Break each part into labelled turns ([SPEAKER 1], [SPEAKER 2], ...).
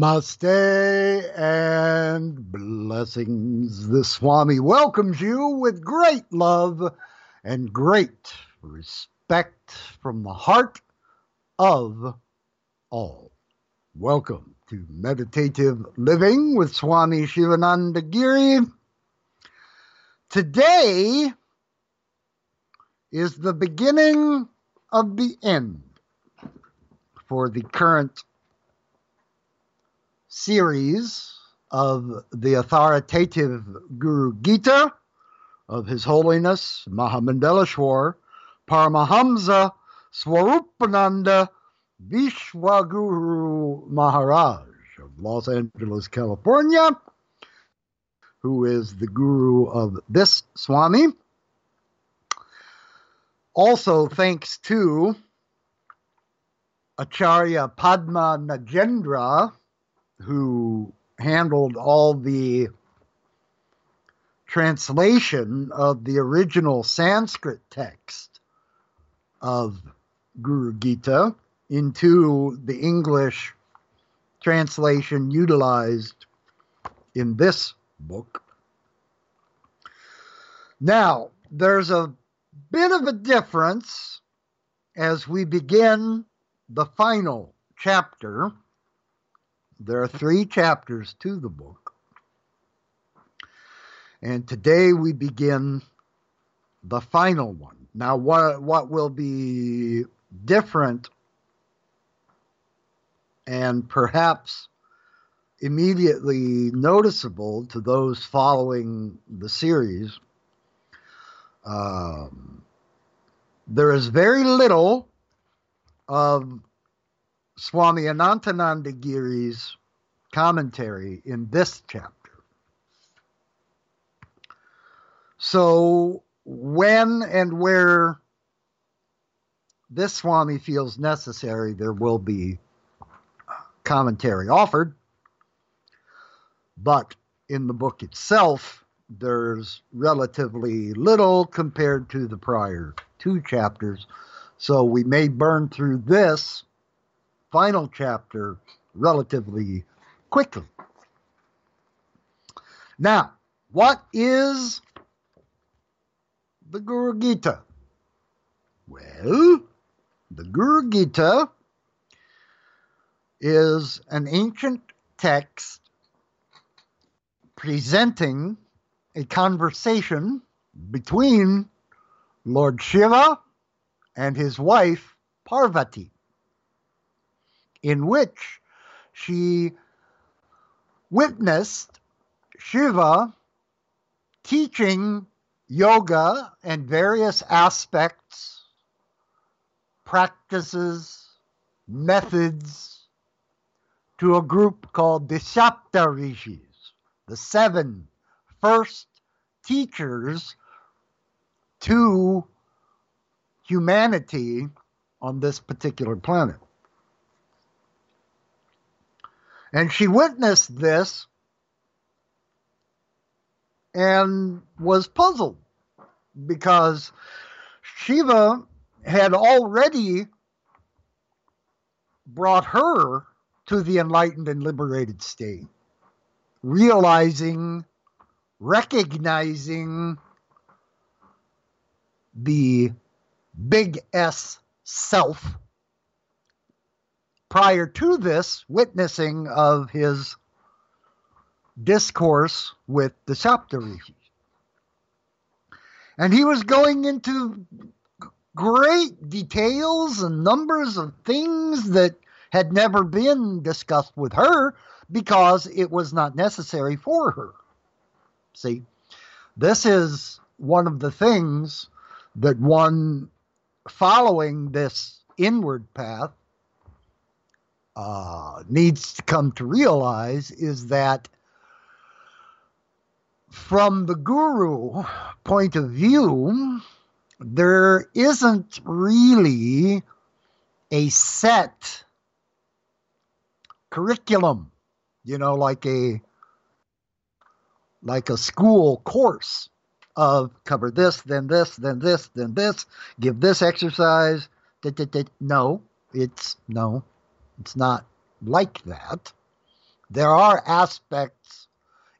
[SPEAKER 1] Namaste and blessings. The Swami welcomes you with great love and great respect from the heart of all. Welcome to Meditative Living with Swami Shivananda Giri. Today is the beginning of the end for the current series of the authoritative Guru Gita of His Holiness Mahamandaleshwar Paramahamsa Swarupananda Vishwaguru Maharaj of Los Angeles, California, who is the guru of this Swami. Also, thanks to Acharya Padma Nagendra, who handled all the translation of the original Sanskrit text of Guru Gita into the English translation utilized in this book. Now, there's a bit of a difference as we begin the final chapter. There are three chapters to the book. And today we begin the final one. Now, what, what will be different and perhaps immediately noticeable to those following the series, um, there is very little of Swami Anantananda Giri's commentary in this chapter. So, when and where this Swami feels necessary, there will be commentary offered. But in the book itself, there's relatively little compared to the prior two chapters. So we may burn through this final chapter relatively quickly. Now, what is the Guru Gita? Well, the Guru Gita is an ancient text presenting a conversation between Lord Shiva and his wife Parvati, in which she witnessed Shiva teaching yoga and various aspects, practices, methods to a group called the Sapta Rishis, the seven first teachers to humanity on this particular planet. And she witnessed this and was puzzled because Shiva had already brought her to the enlightened and liberated state, realizing, recognizing the big S self prior to this witnessing of his discourse with the Saptarishi. And he was going into great details and numbers of things that had never been discussed with her because it was not necessary for her. See, this is one of the things that one following this inward path uh, needs to come to realize is that from the guru point of view, there isn't really a set curriculum, you know, like a like a school course of cover this, then this, then this, then this, give this exercise. No, it's no, it's not like that. There are aspects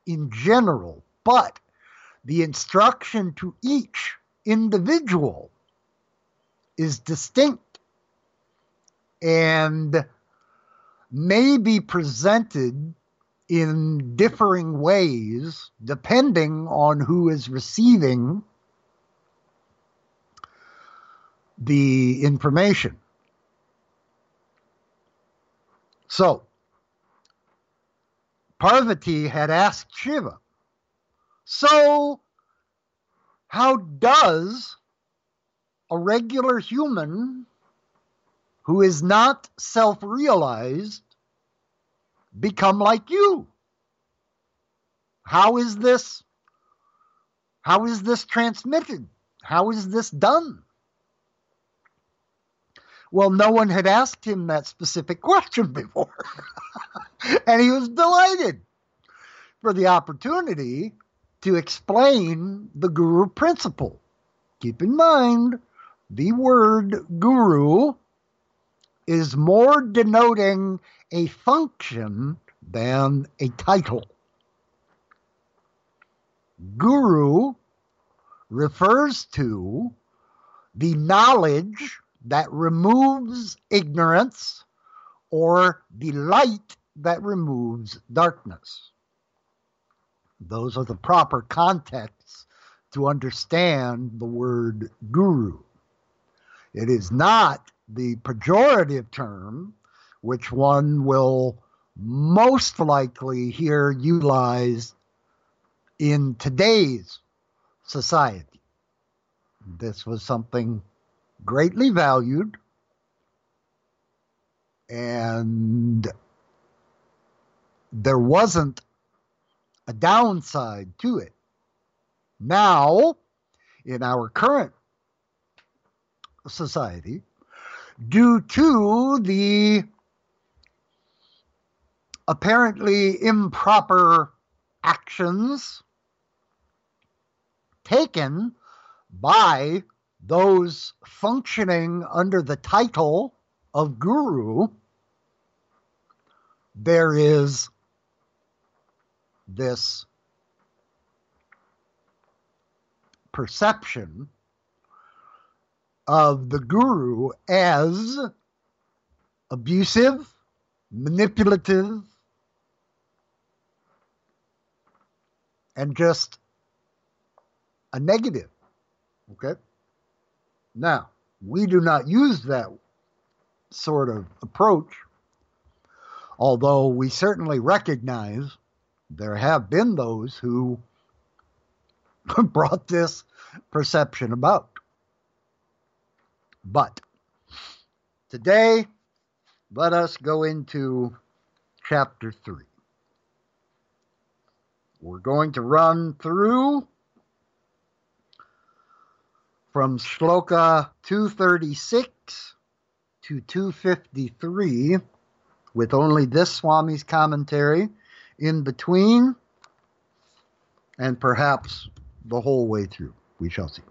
[SPEAKER 1] in general, but the instruction to each individual is distinct and may be presented in differing ways depending on who is receiving the information. So, Parvati had asked Shiva, So, how does a regular human who is not self realized become like you? How is this? How is this transmitted? How is this done? Well, no one had asked him that specific question before. and he was delighted for the opportunity to explain the guru principle. Keep in mind, the word guru is more denoting a function than a title. Guru refers to the knowledge that removes ignorance or the light that removes darkness. Those are the proper contexts to understand the word guru. It is not the pejorative term which one will most likely hear utilized in today's society. This was something greatly valued and there wasn't a downside to it. Now, in our current society, due to the apparently improper actions taken by those functioning under the title of guru, there is this perception of the guru as abusive, manipulative, and just a negative. Okay? Now, we do not use that sort of approach, although we certainly recognize there have been those who brought this perception about. But today, let us go into chapter 3. We're going to run through from Shloka 236 to 253, with only this Swami's commentary in between, and perhaps the whole way through. We shall see.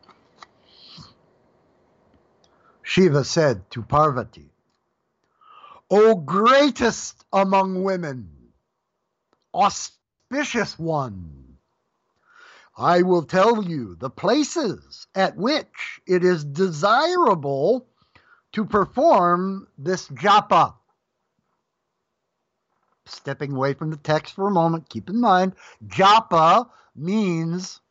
[SPEAKER 1] Shiva said to Parvati, O greatest among women, auspicious one, I will tell you the places at which it is desirable to perform this japa. Stepping away from the text for a moment, keep in mind, japa means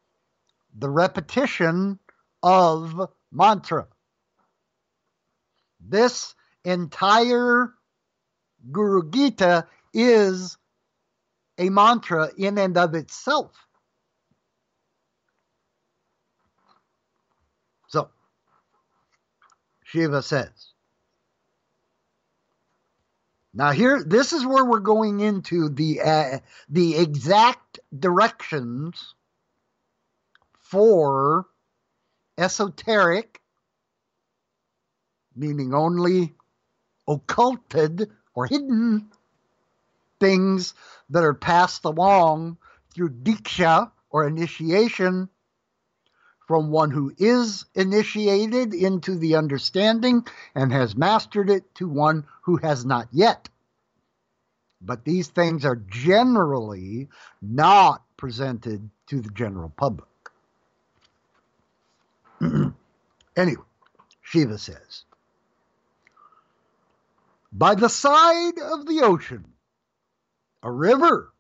[SPEAKER 1] the repetition of mantra. This entire Guru Gita is a mantra in and of itself. So, Shiva says. Now here, this is where we're going into the uh, the exact directions for esoteric, meaning only occulted or hidden things that are passed along through diksha or initiation from one who is initiated into the understanding and has mastered it to one who has not yet. But these things are generally not presented to the general public. anyway, Shiva says, by the side of the ocean, a river,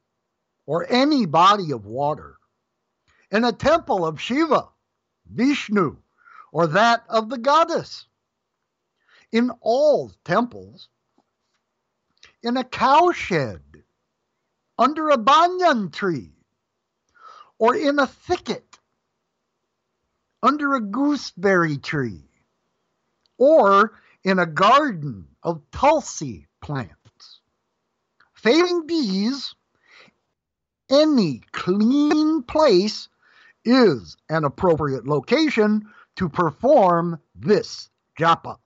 [SPEAKER 1] or any body of water, in a temple of Shiva, Vishnu, or that of the goddess. In all temples, in a cowshed, under a banyan tree, or in a thicket, under a gooseberry tree, or in a garden of tulsi plants. Failing these, any clean place is an appropriate location to perform this japa,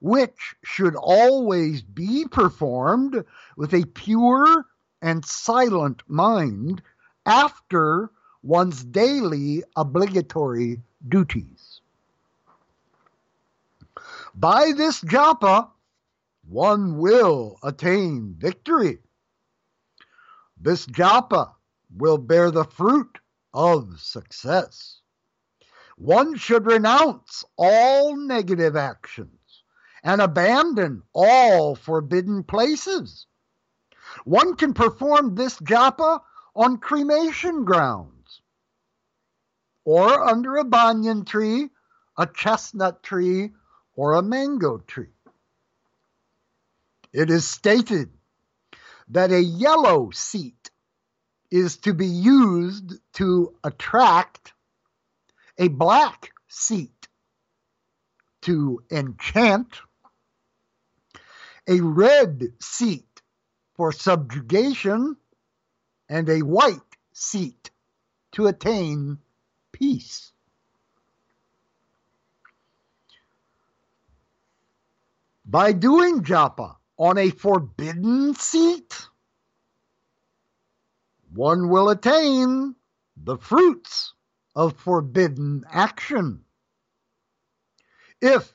[SPEAKER 1] which should always be performed with a pure and silent mind after one's daily obligatory duties. By this japa, one will attain victory. This japa will bear the fruit of success. One should renounce all negative actions and abandon all forbidden places. One can perform this japa on cremation grounds or under a banyan tree, a chestnut tree, or a mango tree. It is stated that a yellow seat is to be used to attract a black seat to enchant, a red seat for subjugation, and a white seat to attain peace. By doing japa on a forbidden seat, one will attain the fruits of forbidden action. If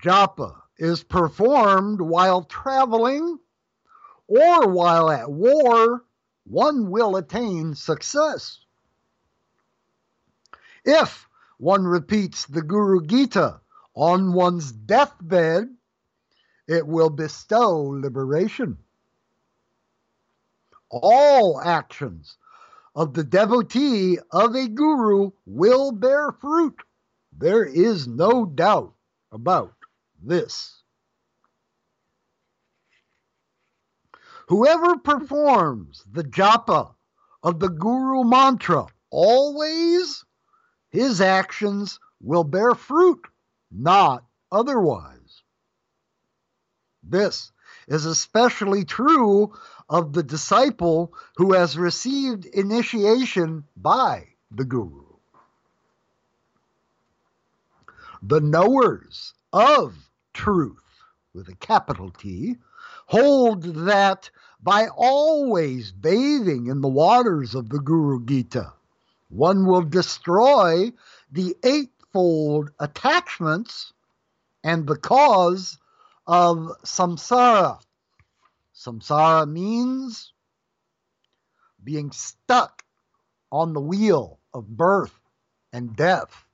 [SPEAKER 1] japa is performed while traveling or while at war, one will attain success. If one repeats the Guru Gita on one's deathbed, it will bestow liberation. All actions of the devotee of a guru will bear fruit. There is no doubt about this. Whoever performs the japa of the guru mantra always, his actions will bear fruit, not otherwise. This is especially true of the disciple who has received initiation by the Guru. the knowers of truth, with a capital T, hold that by always bathing in the waters of the Guru Gita, one will destroy the eightfold attachments and the cause of samsara. Samsara means being stuck on the wheel of birth and death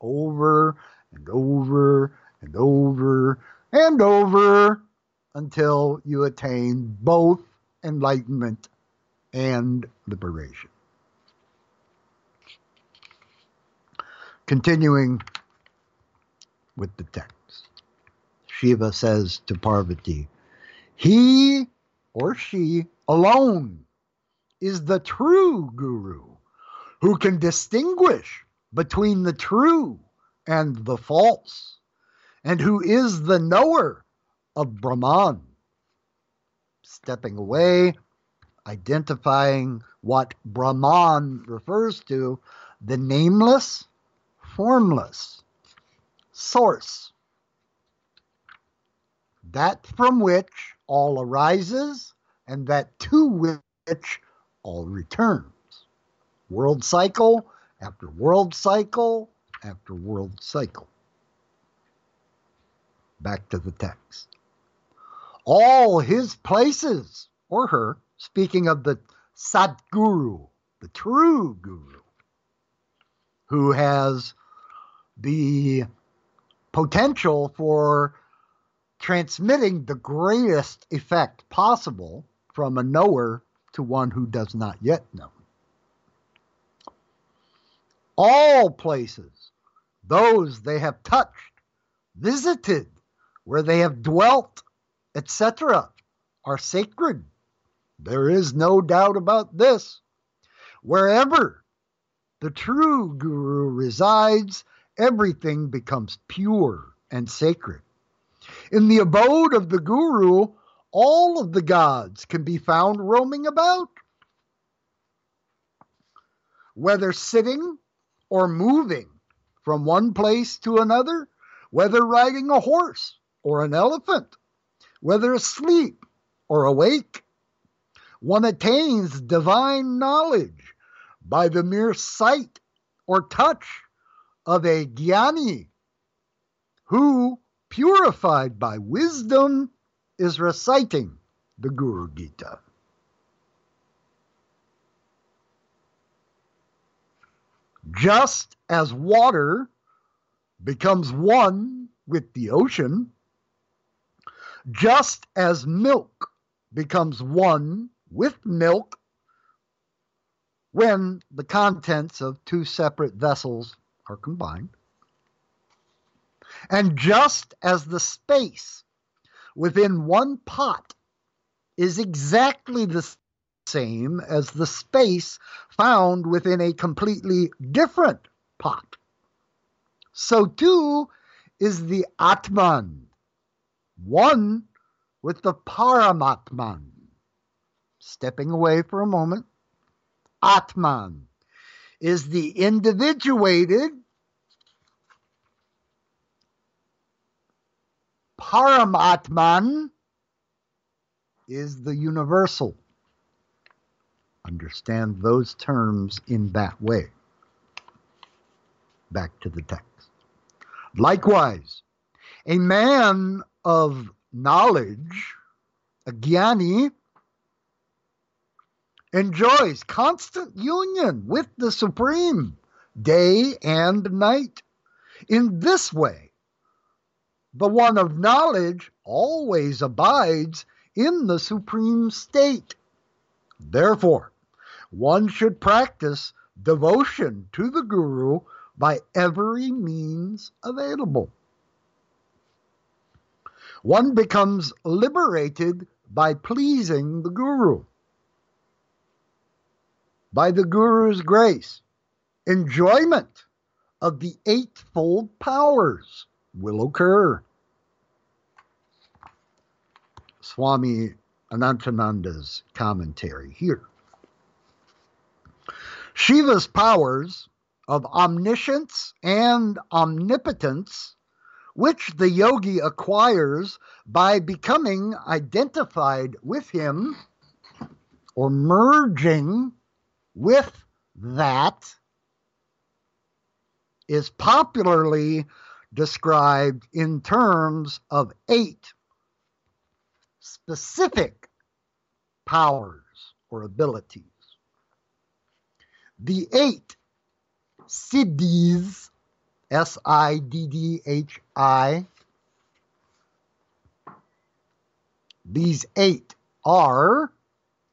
[SPEAKER 1] over and over and over and over until you attain both enlightenment and liberation. Continuing with the text, Shiva says to Parvati, He or she alone is the true guru who can distinguish between the true and the false, and who is the knower of Brahman. Stepping away, identifying what Brahman refers to, the nameless, formless source. That from which all arises, and that to which all returns. World cycle after world cycle after world cycle. Back to the text. All his places, or her, speaking of the Satguru, the true Guru, who has the potential for transmitting the greatest effect possible from a knower to one who does not yet know. All places, those they have touched, visited, where they have dwelt, etc., are sacred. There is no doubt about this. Wherever the true Guru resides, everything becomes pure and sacred. In the abode of the Guru, all of the gods can be found roaming about. Whether sitting or moving from one place to another, whether riding a horse or an elephant, whether asleep or awake, one attains divine knowledge by the mere sight or touch of a jnani who, purified by wisdom, is reciting the Guru Gita. Just as water becomes one with the ocean, just as milk becomes one with milk when the contents of two separate vessels are combined. And just as the space within one pot is exactly the same as the space found within a completely different pot, so too is the Atman, one with the Paramatman. Stepping away for a moment, Atman is the individuated Paramatman is the universal. Understand those terms in that way. Back to the text. Likewise, a man of knowledge, a jnani, enjoys constant union with the Supreme day and night. In this way, the one of knowledge always abides in the supreme state. Therefore, one should practice devotion to the Guru by every means available. One becomes liberated by pleasing the Guru. By the Guru's grace, enjoyment of the eightfold powers will occur. Swami Anantananda's commentary here. Shiva's powers of omniscience and omnipotence, which the yogi acquires by becoming identified with him or merging with that, is popularly described in terms of eight specific powers or abilities. The eight siddhis, S I D D H I, these eight are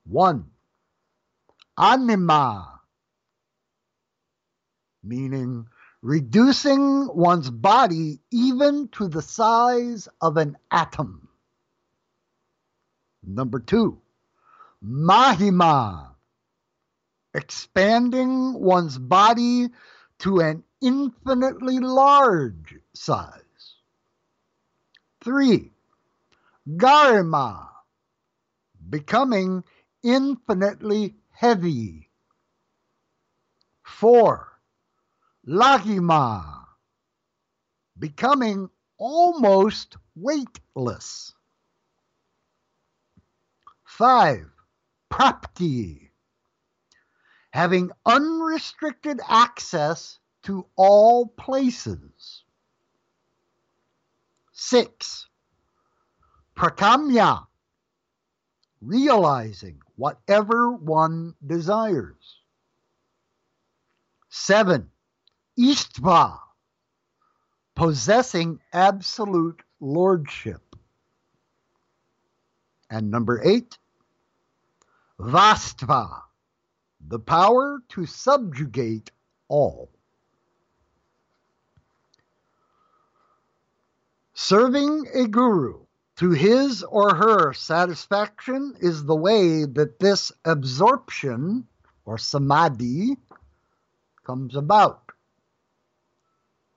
[SPEAKER 1] one, anima, meaning reducing one's body even to the size of an atom. Number two, mahima, expanding one's body to an infinitely large size. Three, garima, becoming infinitely heavy. Four, laghima, becoming almost weightless. Five, prapti, having unrestricted access to all places. Six, prakamya, realizing whatever one desires. Seven, istva, possessing absolute lordship. And number eight, vastva, the power to subjugate all. Serving a guru to his or her satisfaction is the way that this absorption or samadhi comes about.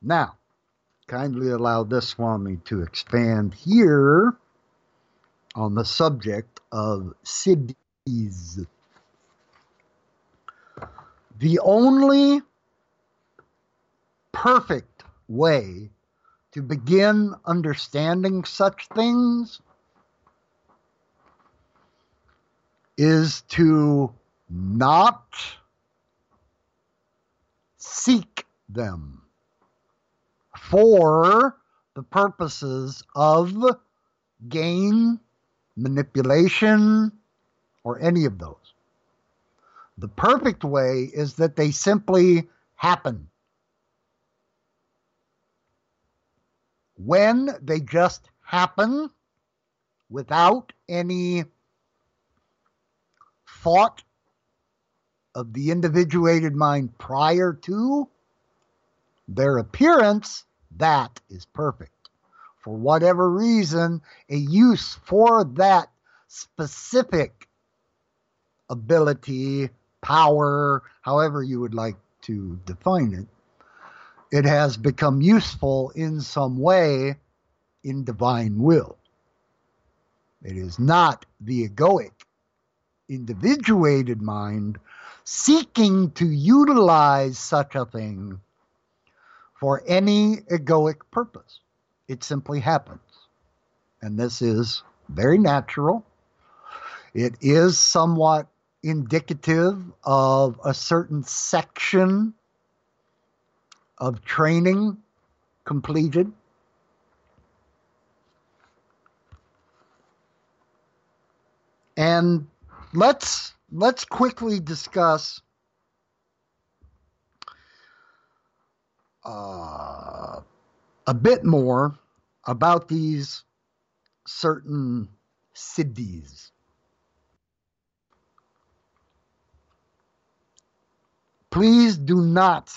[SPEAKER 1] Now, kindly allow this Swami to expand here on the subject of siddhis. The only perfect way to begin understanding such things is to not seek them for the purposes of gain, manipulation, or any of those. The perfect way is that they simply happen. When they just happen without any thought of the individuated mind prior to their appearance, that is perfect. For whatever reason, a use for that specific ability, power, however you would like to define it, it has become useful in some way in divine will. It is not the egoic, individuated mind seeking to utilize such a thing for any egoic purpose. It simply happens. And this is very natural. It is somewhat indicative of a certain section of training completed. And let's let's quickly discuss uh, a bit more about these certain siddhis. Please do not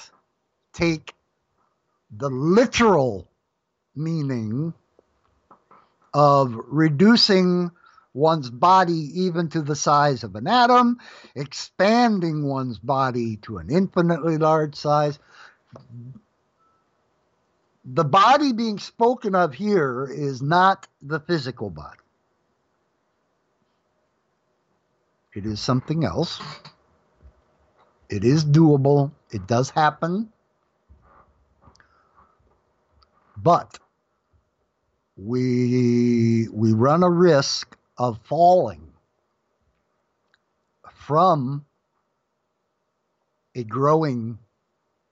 [SPEAKER 1] take the literal meaning of reducing one's body even to the size of an atom, expanding one's body to an infinitely large size. The body being spoken of here is not the physical body, it is something else. It is doable. It does happen. But we we run a risk of falling from a growing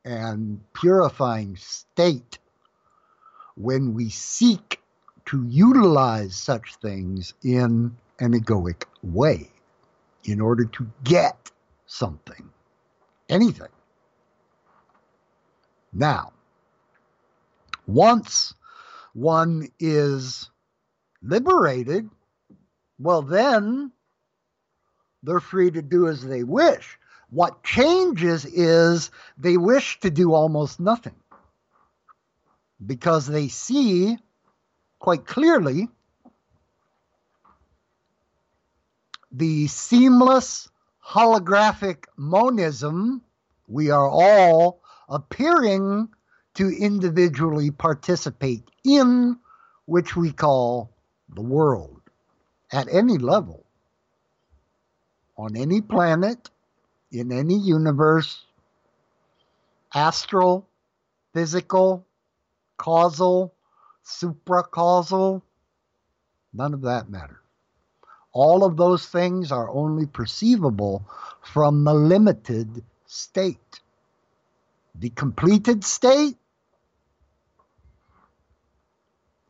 [SPEAKER 1] and purifying state when we seek to utilize such things in an egoic way in order to get something, anything. Now, once one is liberated, well, then they're free to do as they wish. What changes is they wish to do almost nothing because they see quite clearly the seamless holographic monism we are all appearing to individually participate in, which we call the world at any level, on any planet, in any universe, astral, physical, causal, supracausal, none of that matters. All of those things are only perceivable from the limited state. The completed state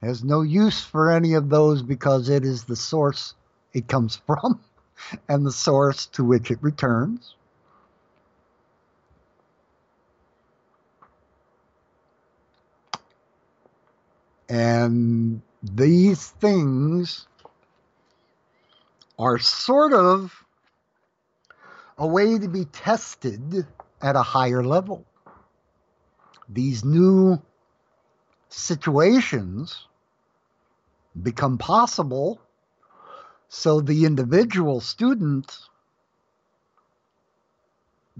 [SPEAKER 1] has no use for any of those because it is the source it comes from and the source to which it returns. And these things are sort of a way to be tested at a higher level. These new situations become possible so the individual student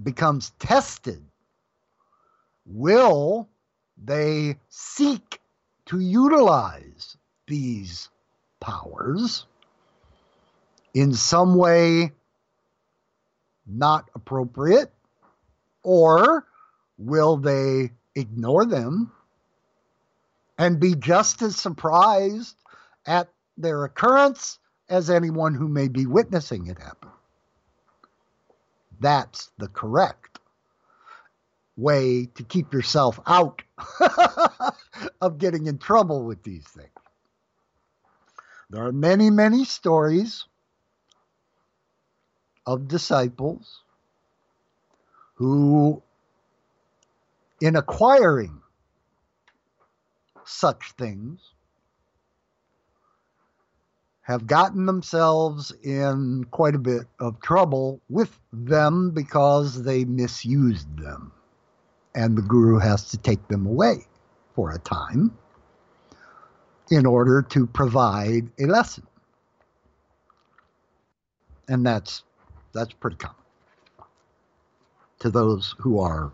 [SPEAKER 1] becomes tested. Will they seek to utilize these powers in some way not appropriate, or will they ignore them and be just as surprised at their occurrence as anyone who may be witnessing it happen? That's the correct way to keep yourself out of getting in trouble with these things. There are many, many stories of disciples who, in acquiring such things, have gotten themselves in quite a bit of trouble with them because they misused them. And the guru has to take them away for a time in order to provide a lesson. And that's that's pretty common to those who are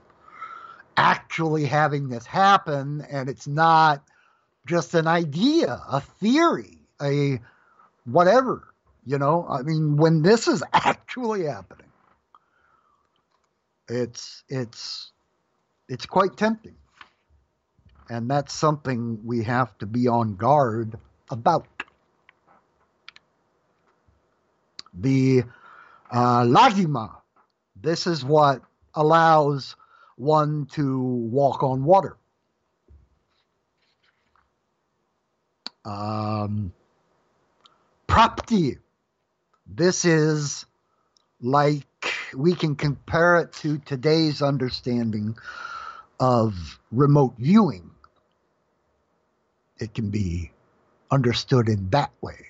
[SPEAKER 1] actually having this happen and it's not just an idea, a theory, a whatever, you know? I mean, when this is actually happening, it's it's it's quite tempting. And that's something we have to be on guard about. The uh, Laghima, this is what allows one to walk on water. Um, Prapti, this is like we can compare it to today's understanding of remote viewing. It can be understood in that way,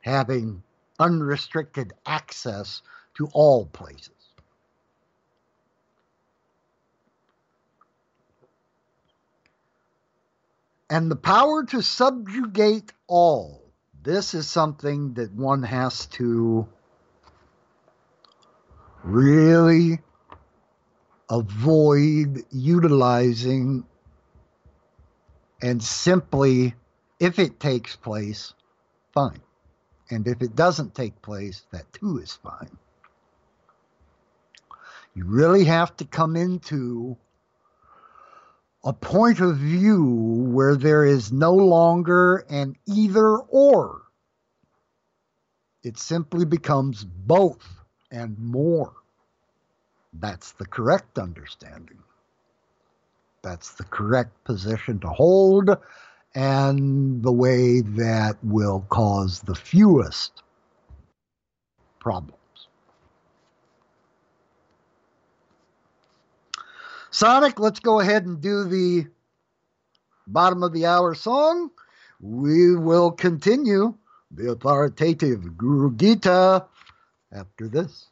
[SPEAKER 1] having unrestricted access to all places. And the power to subjugate all. This is something that one has to really avoid utilizing and simply, if it takes place, fine. And if it doesn't take place, that too is fine. You really have to come into a point of view where there is no longer an either or. It simply becomes both and more. That's the correct understanding. That's the correct position to hold and the way that will cause the fewest problems. Sonic, let's go ahead and do the bottom of the hour song. We will continue the authoritative Guru Gita after this.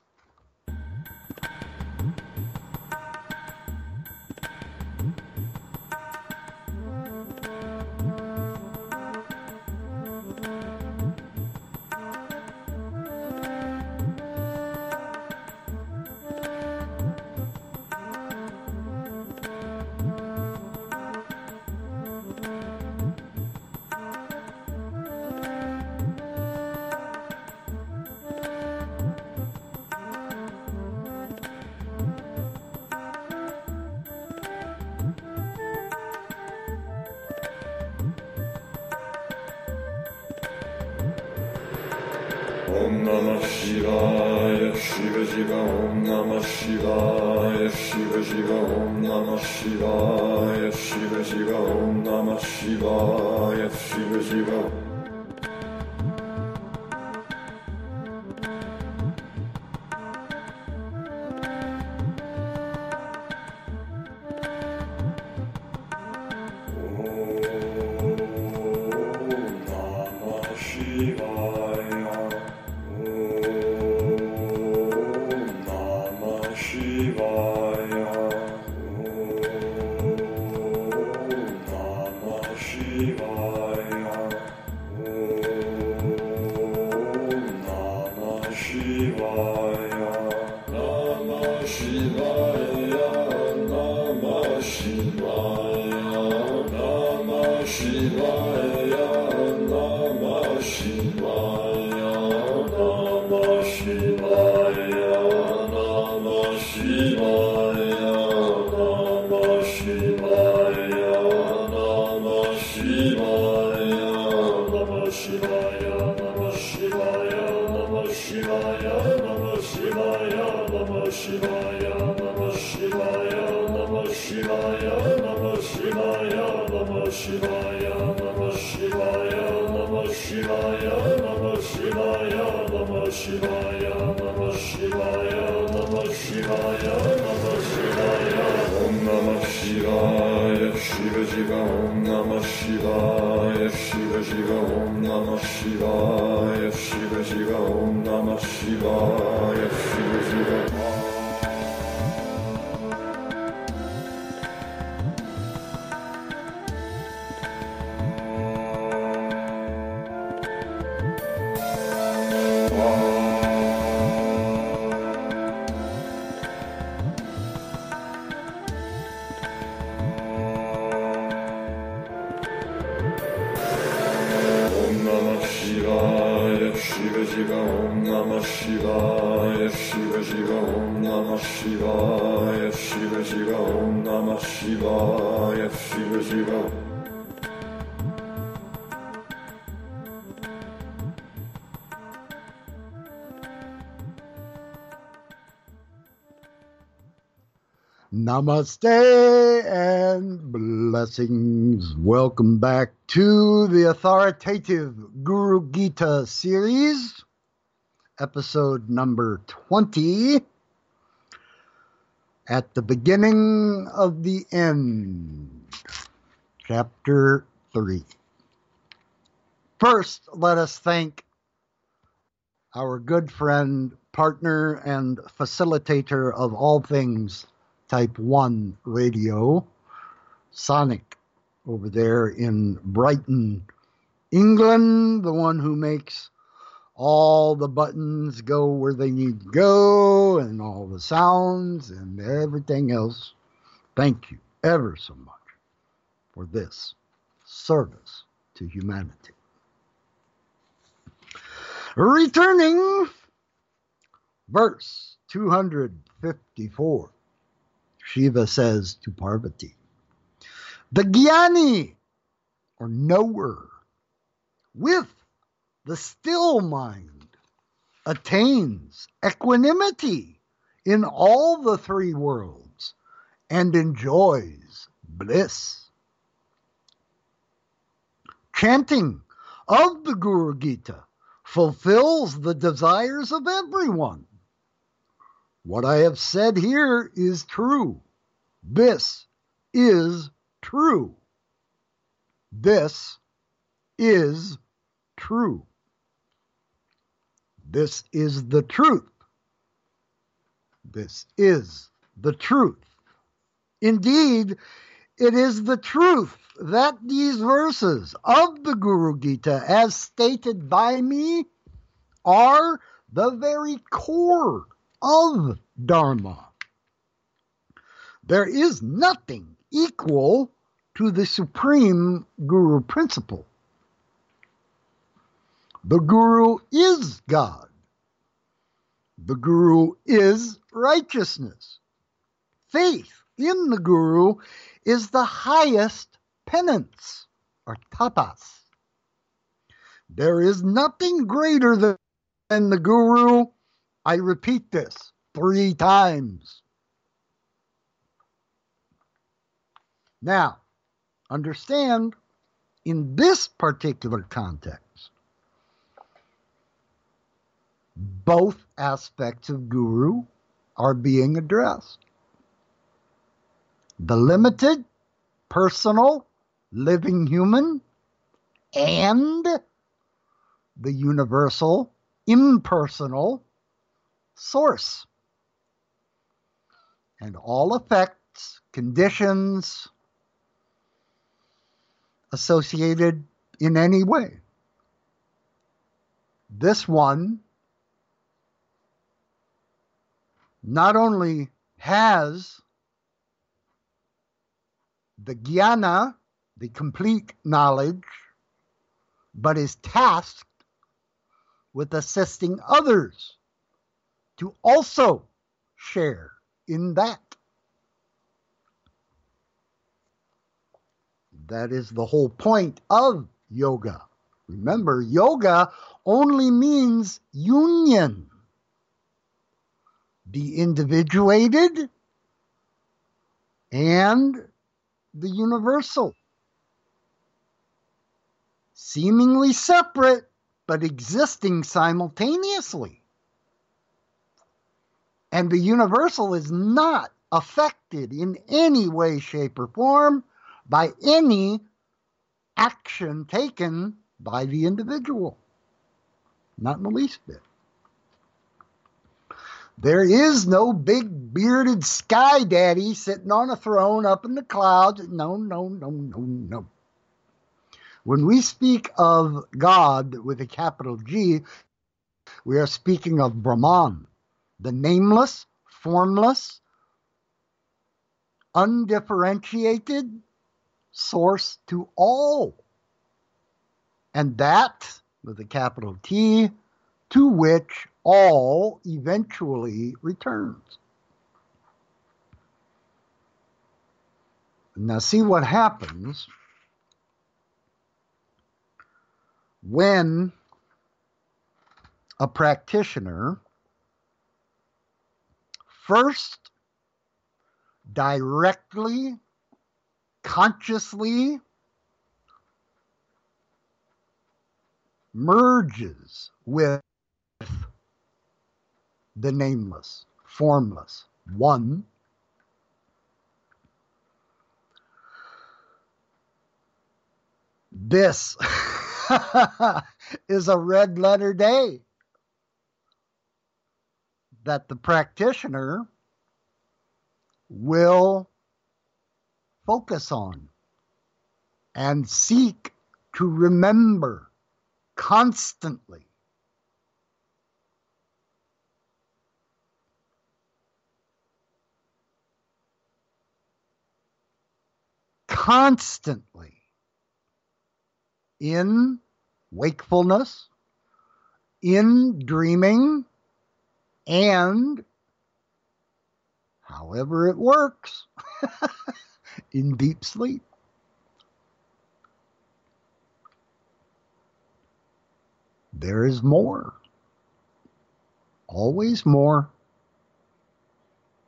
[SPEAKER 2] przywołać.
[SPEAKER 1] Namaste and blessings. Welcome back to the authoritative Guru Gita series, episode number 20. At the beginning of the end, chapter 3. First, let us thank our good friend, partner, and facilitator of all things Type 1 radio, Sonic, over there in Brighton, England, the one who makes all the buttons go where they need to go and all the sounds and everything else. Thank you ever so much for this service to humanity. Returning, verse 254, Shiva says to Parvati, The Jnani, or knower, with the still mind, attains equanimity in all the three worlds and enjoys bliss. Chanting of the Guru Gita fulfills the desires of everyone. What I have said here is true. This is true. This is true. This is the truth. This is the truth. Indeed, it is the truth that these verses of the Guru Gita, as stated by me, are the very core of Dharma. There is nothing equal to the supreme Guru principle. The Guru is God. The Guru is righteousness. Faith in the Guru is the highest penance or tapas. There is nothing greater than the Guru. I repeat this three times. Now, understand in this particular context, both aspects of Guru are being addressed. The limited, personal, living human, and the universal, impersonal source. And all effects, conditions associated in any way. This one not only has the jnana the complete knowledge, but is tasked with assisting others to also share in that. That is the whole point of yoga. Remember, yoga only means union. The individuated and the universal seemingly separate but existing simultaneously. And the universal is not affected in any way, shape, or form by any action taken by the individual. Not in the least bit. There is no big bearded sky daddy sitting on a throne up in the clouds. No, no, no, no, no. When we speak of God with a capital G, we are speaking of Brahman, the nameless, formless, undifferentiated source to all. And that, with a capital T, to which all eventually returns. Now, see what happens when a practitioner first directly, consciously merges with the nameless, formless, one. This is a red letter day that the practitioner will focus on and seek to remember constantly. Constantly in wakefulness, in dreaming, and however it works, in deep sleep. There is more. Always more.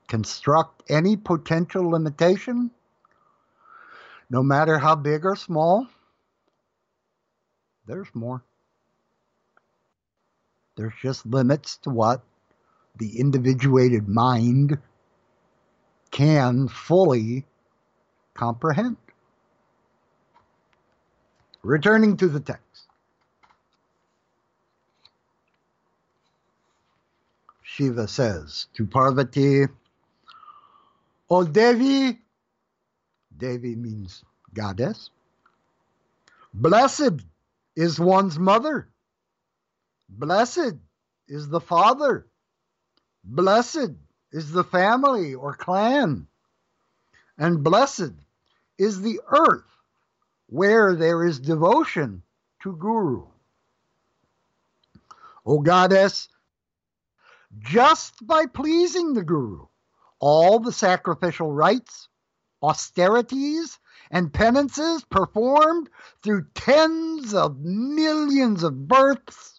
[SPEAKER 1] Construct any potential limitation, no matter how big or small. There's more. There's just limits to what the individuated mind can fully comprehend. Returning to the text. Shiva says to Parvati, O Devi, Devi means goddess, blessed is one's mother, blessed is the father, blessed is the family or clan, and blessed is the earth where there is devotion to Guru. O goddess, just by pleasing the Guru, all the sacrificial rites, austerities, and penances performed through tens of millions of births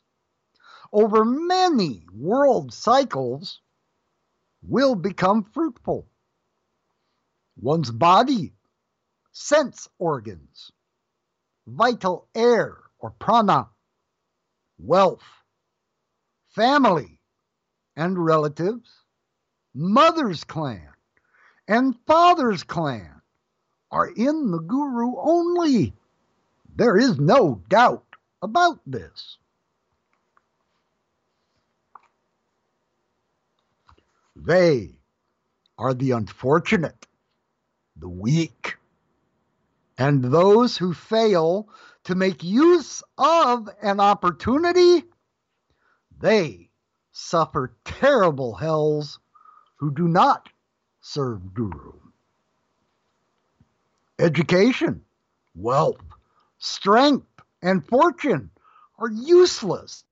[SPEAKER 1] over many world cycles will become fruitful. One's body, sense organs, vital air or prana, wealth, family and relatives, mother's clan and father's clan are in the guru only. There is no doubt about this. They are the unfortunate, the weak, and those who fail to make use of an opportunity. They suffer terrible hells who do not serve Guru. Education, wealth, strength, and fortune are useless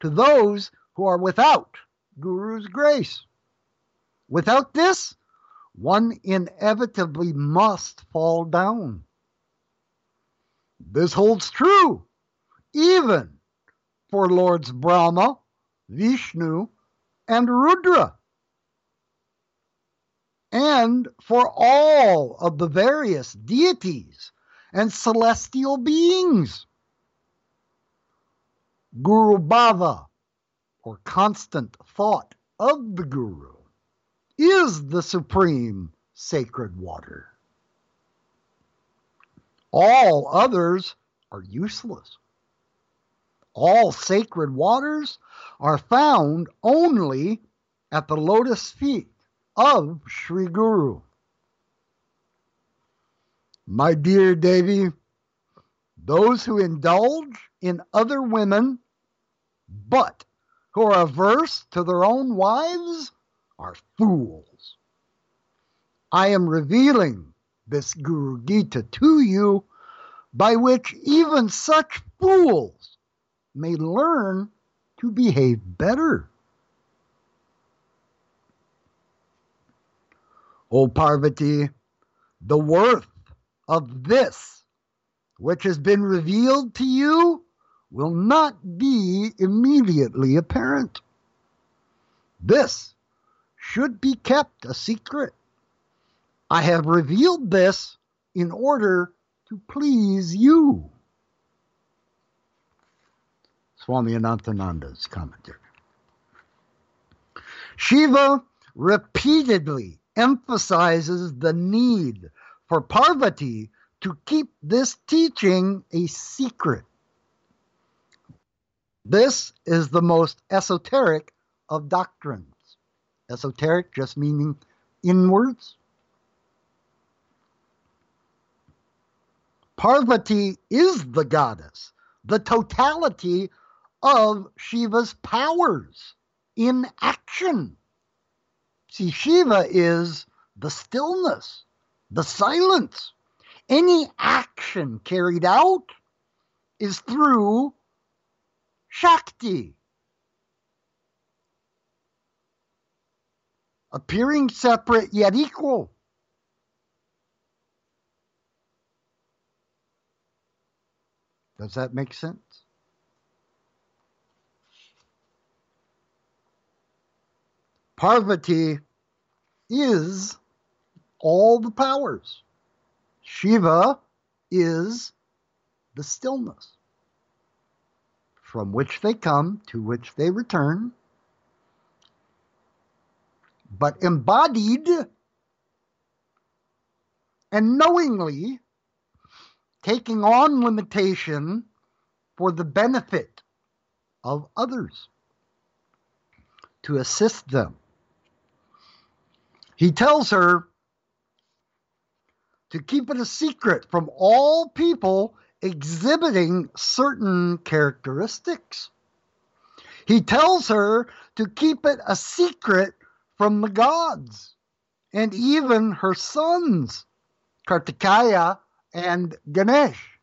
[SPEAKER 1] to those who are without Guru's grace. Without this, one inevitably must fall down. This holds true even for Lords Brahma, Vishnu, and Rudra, and for all of the various deities and celestial beings. Guru Bhava, or constant thought of the Guru, is the supreme sacred water. All others are useless. All sacred waters are found only at the lotus feet of Sri Guru. My dear Devi, those who indulge in other women but who are averse to their own wives are fools. I am revealing this Guru Gita to you by which even such fools may learn to behave better. O Parvati, the worth of this which has been revealed to you will not be immediately apparent. This should be kept a secret. I have revealed this in order to please you. Swami Anantananda's commentary. Shiva repeatedly emphasizes the need for Parvati to keep this teaching a secret. This is the most esoteric of doctrines. Esoteric just meaning inwards. Parvati is the goddess, the totality of Shiva's powers in action. See, Shiva is the stillness, the silence. Any action carried out is through Shakti. appearing separate yet equal. Does that make sense? Parvati is all the powers. Shiva is the stillness from which they come, to which they return, but embodied and knowingly taking on limitation for the benefit of others to assist them. He tells her to keep it a secret from all people exhibiting certain characteristics. He tells her to keep it a secret from the gods and even her sons, Kartikeya and Ganesh,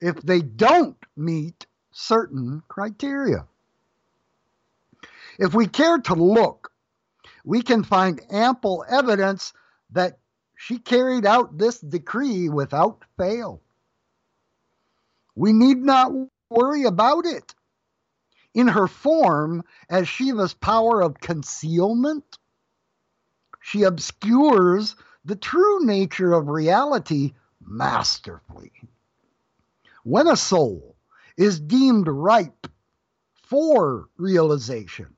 [SPEAKER 1] if they don't meet certain criteria. If we care to look, we can find ample evidence that she carried out this decree without fail. We need not worry about it. In her form as Shiva's power of concealment, she obscures the true nature of reality masterfully. When a soul is deemed ripe for realization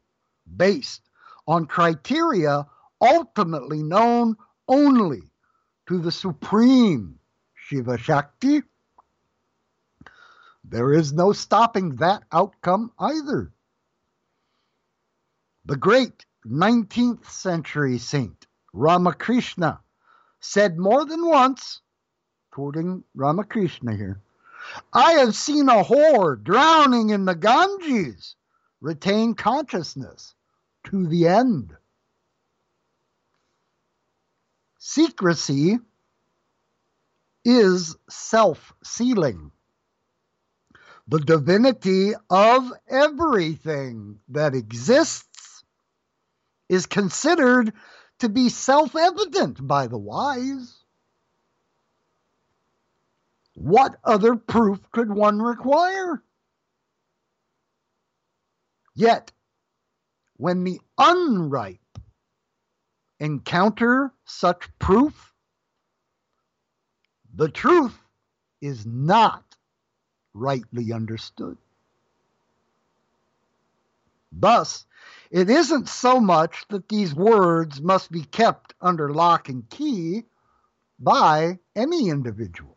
[SPEAKER 1] based on criteria ultimately known only to the supreme Shiva Shakti, there is no stopping that outcome either. The great 19th century saint Ramakrishna said more than once, quoting Ramakrishna here, I have seen a whore drowning in the Ganges retain consciousness to the end. Secrecy is self sealing. The divinity of everything that exists is considered to be self evident by the wise. What other proof could one require? Yet, when the unripe encounter such proof, the truth is not rightly understood. Thus, it isn't so much that these words must be kept under lock and key by any individual.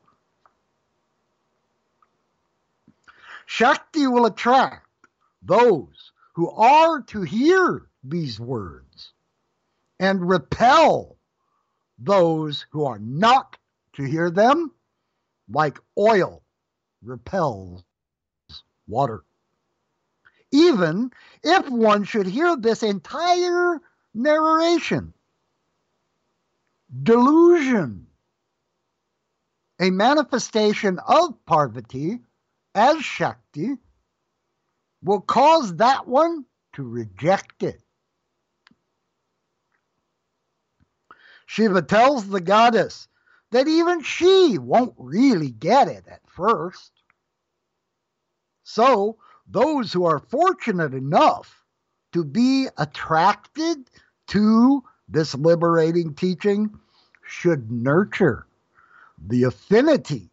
[SPEAKER 1] Shakti will attract those who are to hear these words and repel those who are not to hear them, like oil repels water. Even if one should hear this entire narration, delusion, a manifestation of Parvati as Shakti, will cause that one to reject it. Shiva tells the goddess that even she won't really get it at first. So, those who are fortunate enough to be attracted to this liberating teaching should nurture the affinity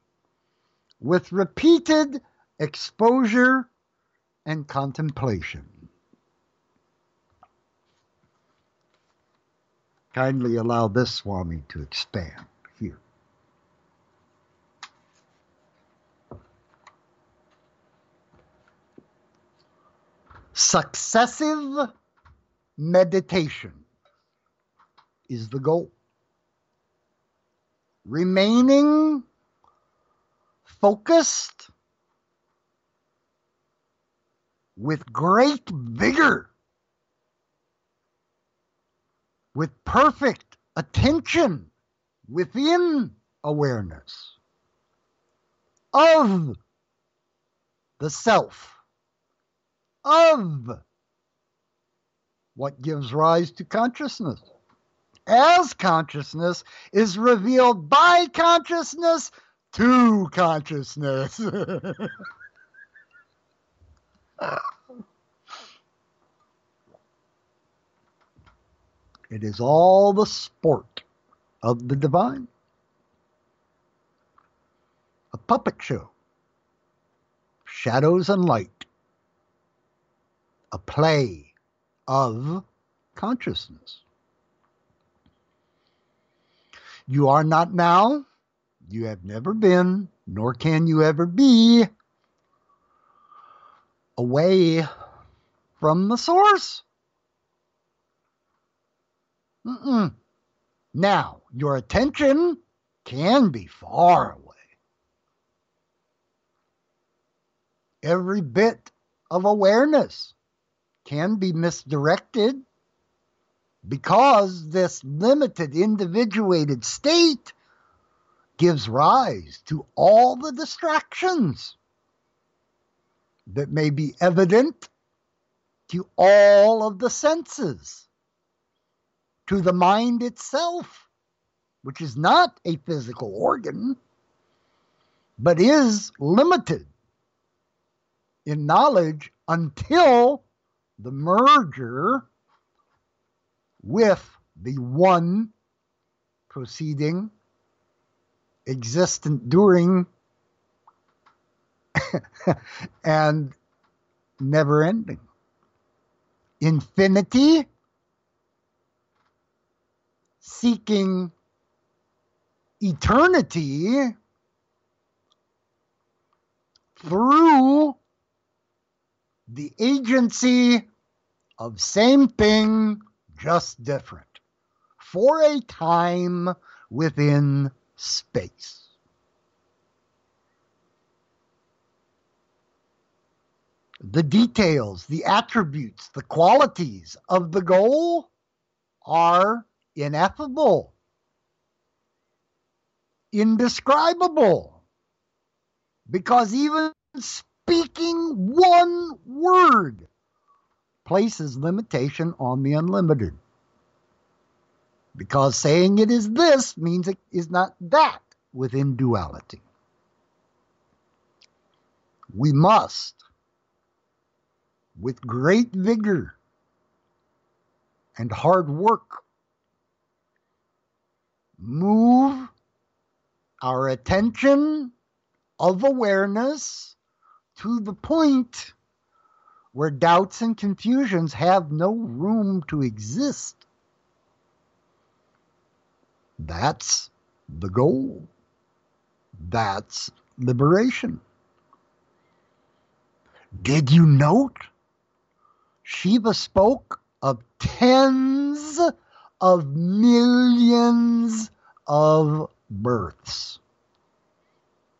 [SPEAKER 1] with repeated exposure and contemplation. Kindly allow this Swami to expand here. Successive meditation is the goal. Remaining focused with great vigor, with perfect attention within awareness of the self of what gives rise to consciousness. As consciousness is revealed by consciousness to consciousness. it is all the sport of the divine. A puppet show, shadows and light, a play of consciousness. You are not now, you have never been, nor can you ever be away from the source. Mm-mm. Now, your attention can be far away. Every bit of awareness can be misdirected because this limited individuated state gives rise to all the distractions that may be evident to all of the senses, to the mind itself, which is not a physical organ, but is limited in knowledge until the merger with the one proceeding existent during and never ending. Infinity, seeking eternity through the agency of same thing, just different, for a time within space. The details, the attributes, the qualities of the goal are ineffable, indescribable, because even speaking one word places limitation on the unlimited. Because saying it is this means it is not that within duality. We must, with great vigor and hard work, move our attention of awareness to the point where doubts and confusions have no room to exist. That's the goal. That's liberation. Did you note? Shiva spoke of tens of millions of births.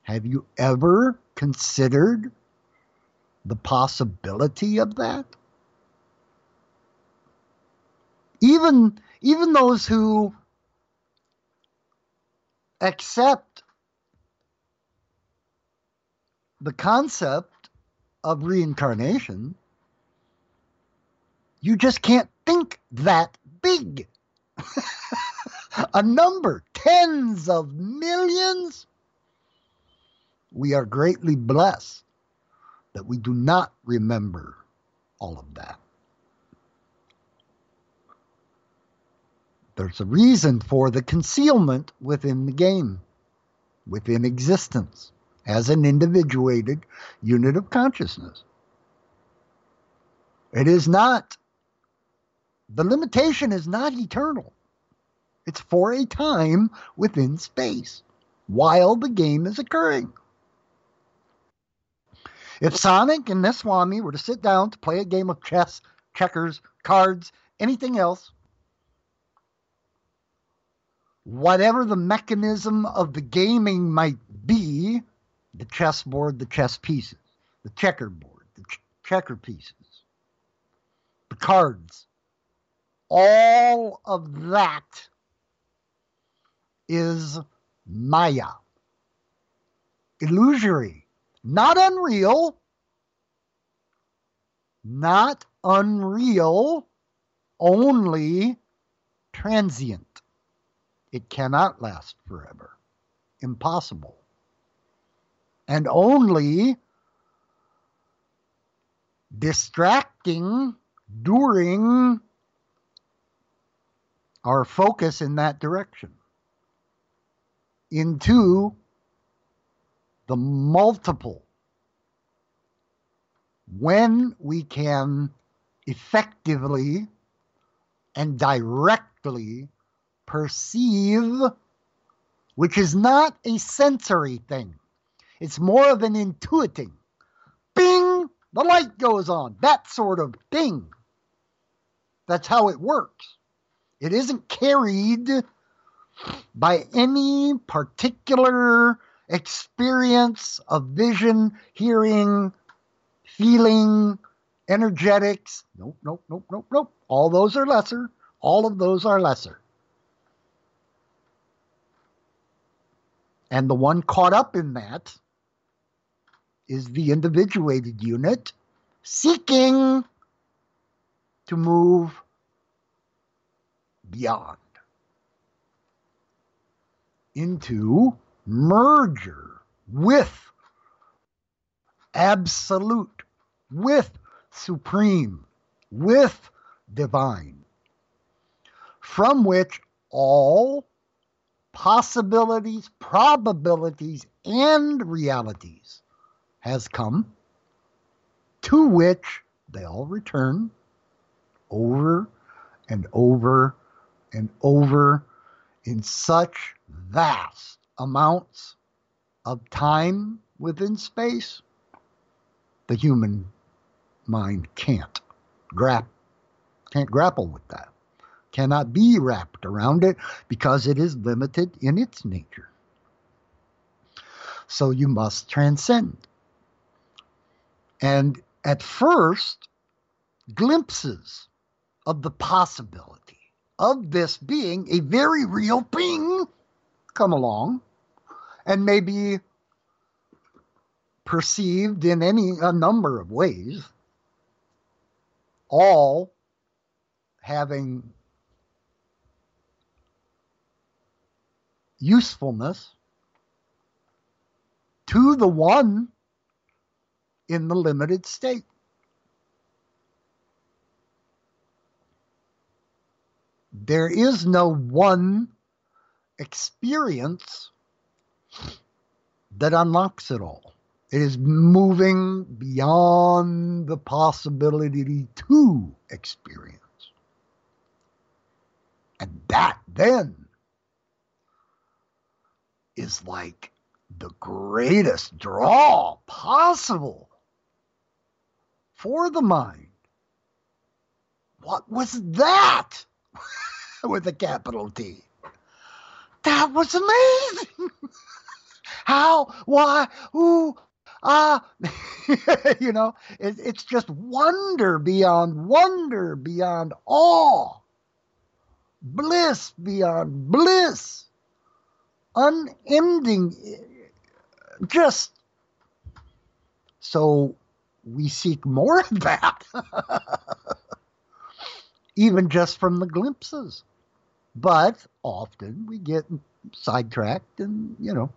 [SPEAKER 1] Have you ever considered the possibility of that? Even, even those who accept the concept of reincarnation, you just can't think that big. a number, tens of millions. We are greatly blessed that we do not remember all of that. There's a reason for the concealment within the game, within existence, as an individuated unit of consciousness. It is not, the limitation is not eternal. It's for a time within space while the game is occurring. If Sonic and Neswami were to sit down to play a game of chess, checkers, cards, anything else, whatever the mechanism of the gaming might be, the chessboard, the chess pieces, the checkerboard, the ch- checker pieces, the cards, all of that is Maya. Illusory, not unreal, not unreal, only transient. It cannot last forever. Impossible. And only distracting during our focus in that direction into the multiple when we can effectively and directly perceive, which is not a sensory thing. It's more of an intuiting. Bing! The light goes on. That sort of thing. That's how it works. It isn't carried by any particular experience of vision, hearing, feeling, energetics. Nope, nope, nope, nope, nope. All those are lesser. All of those are lesser. And the one caught up in that is the individuated unit seeking to move beyond into merger with absolute, with supreme, with divine, from which all possibilities, probabilities, and realities has come, to which they all return over and over and over in such vast amounts of time within space, the human mind can't grap can't grapple with that. Cannot be wrapped around it because it is limited in its nature. So you must transcend. And at first, glimpses of the possibility of this being a very real thing come along and may be perceived in any a number of ways all having usefulness to the one in the limited state. There is no one experience that unlocks it all. It is moving beyond the possibility to experience. And that then is like the greatest draw possible for the mind. What was that? With a capital T. That was amazing. How? Why? Who? Ah, you know, it, it's just wonder beyond wonder, beyond awe, bliss beyond bliss, unending. Just so we seek more of that, even just from the glimpses. But often we get sidetracked and, you know,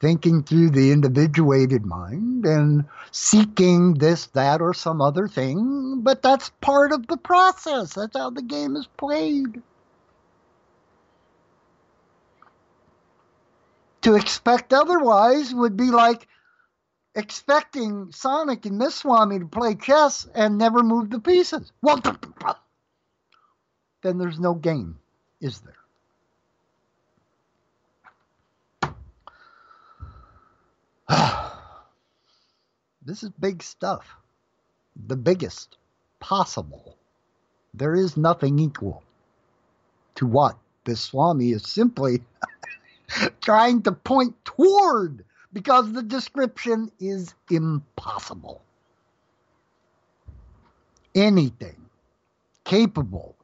[SPEAKER 1] thinking through the individuated mind and seeking this, that, or some other thing. But that's part of the process. That's how the game is played. To expect otherwise would be like expecting Sonic and Miss Swami to play chess and never move the pieces. Well, then there's no game, is there? this is big stuff. The biggest possible. There is nothing equal to what this Swami is simply trying to point toward because the description is impossible. Anything capable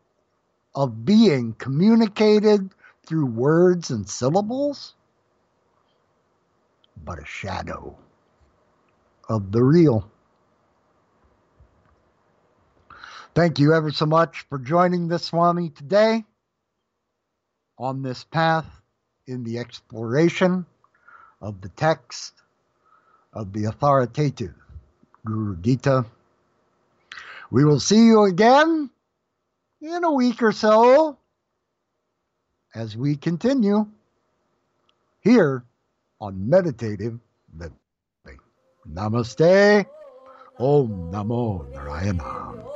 [SPEAKER 1] of being communicated through words and syllables, but a shadow of the real. Thank you ever so much for joining the Swami today on this path in the exploration of the text of the authoritative Guru Gita. We will see you again in a week or so as we continue here on Meditative Living. Namaste. Om Namo Narayana.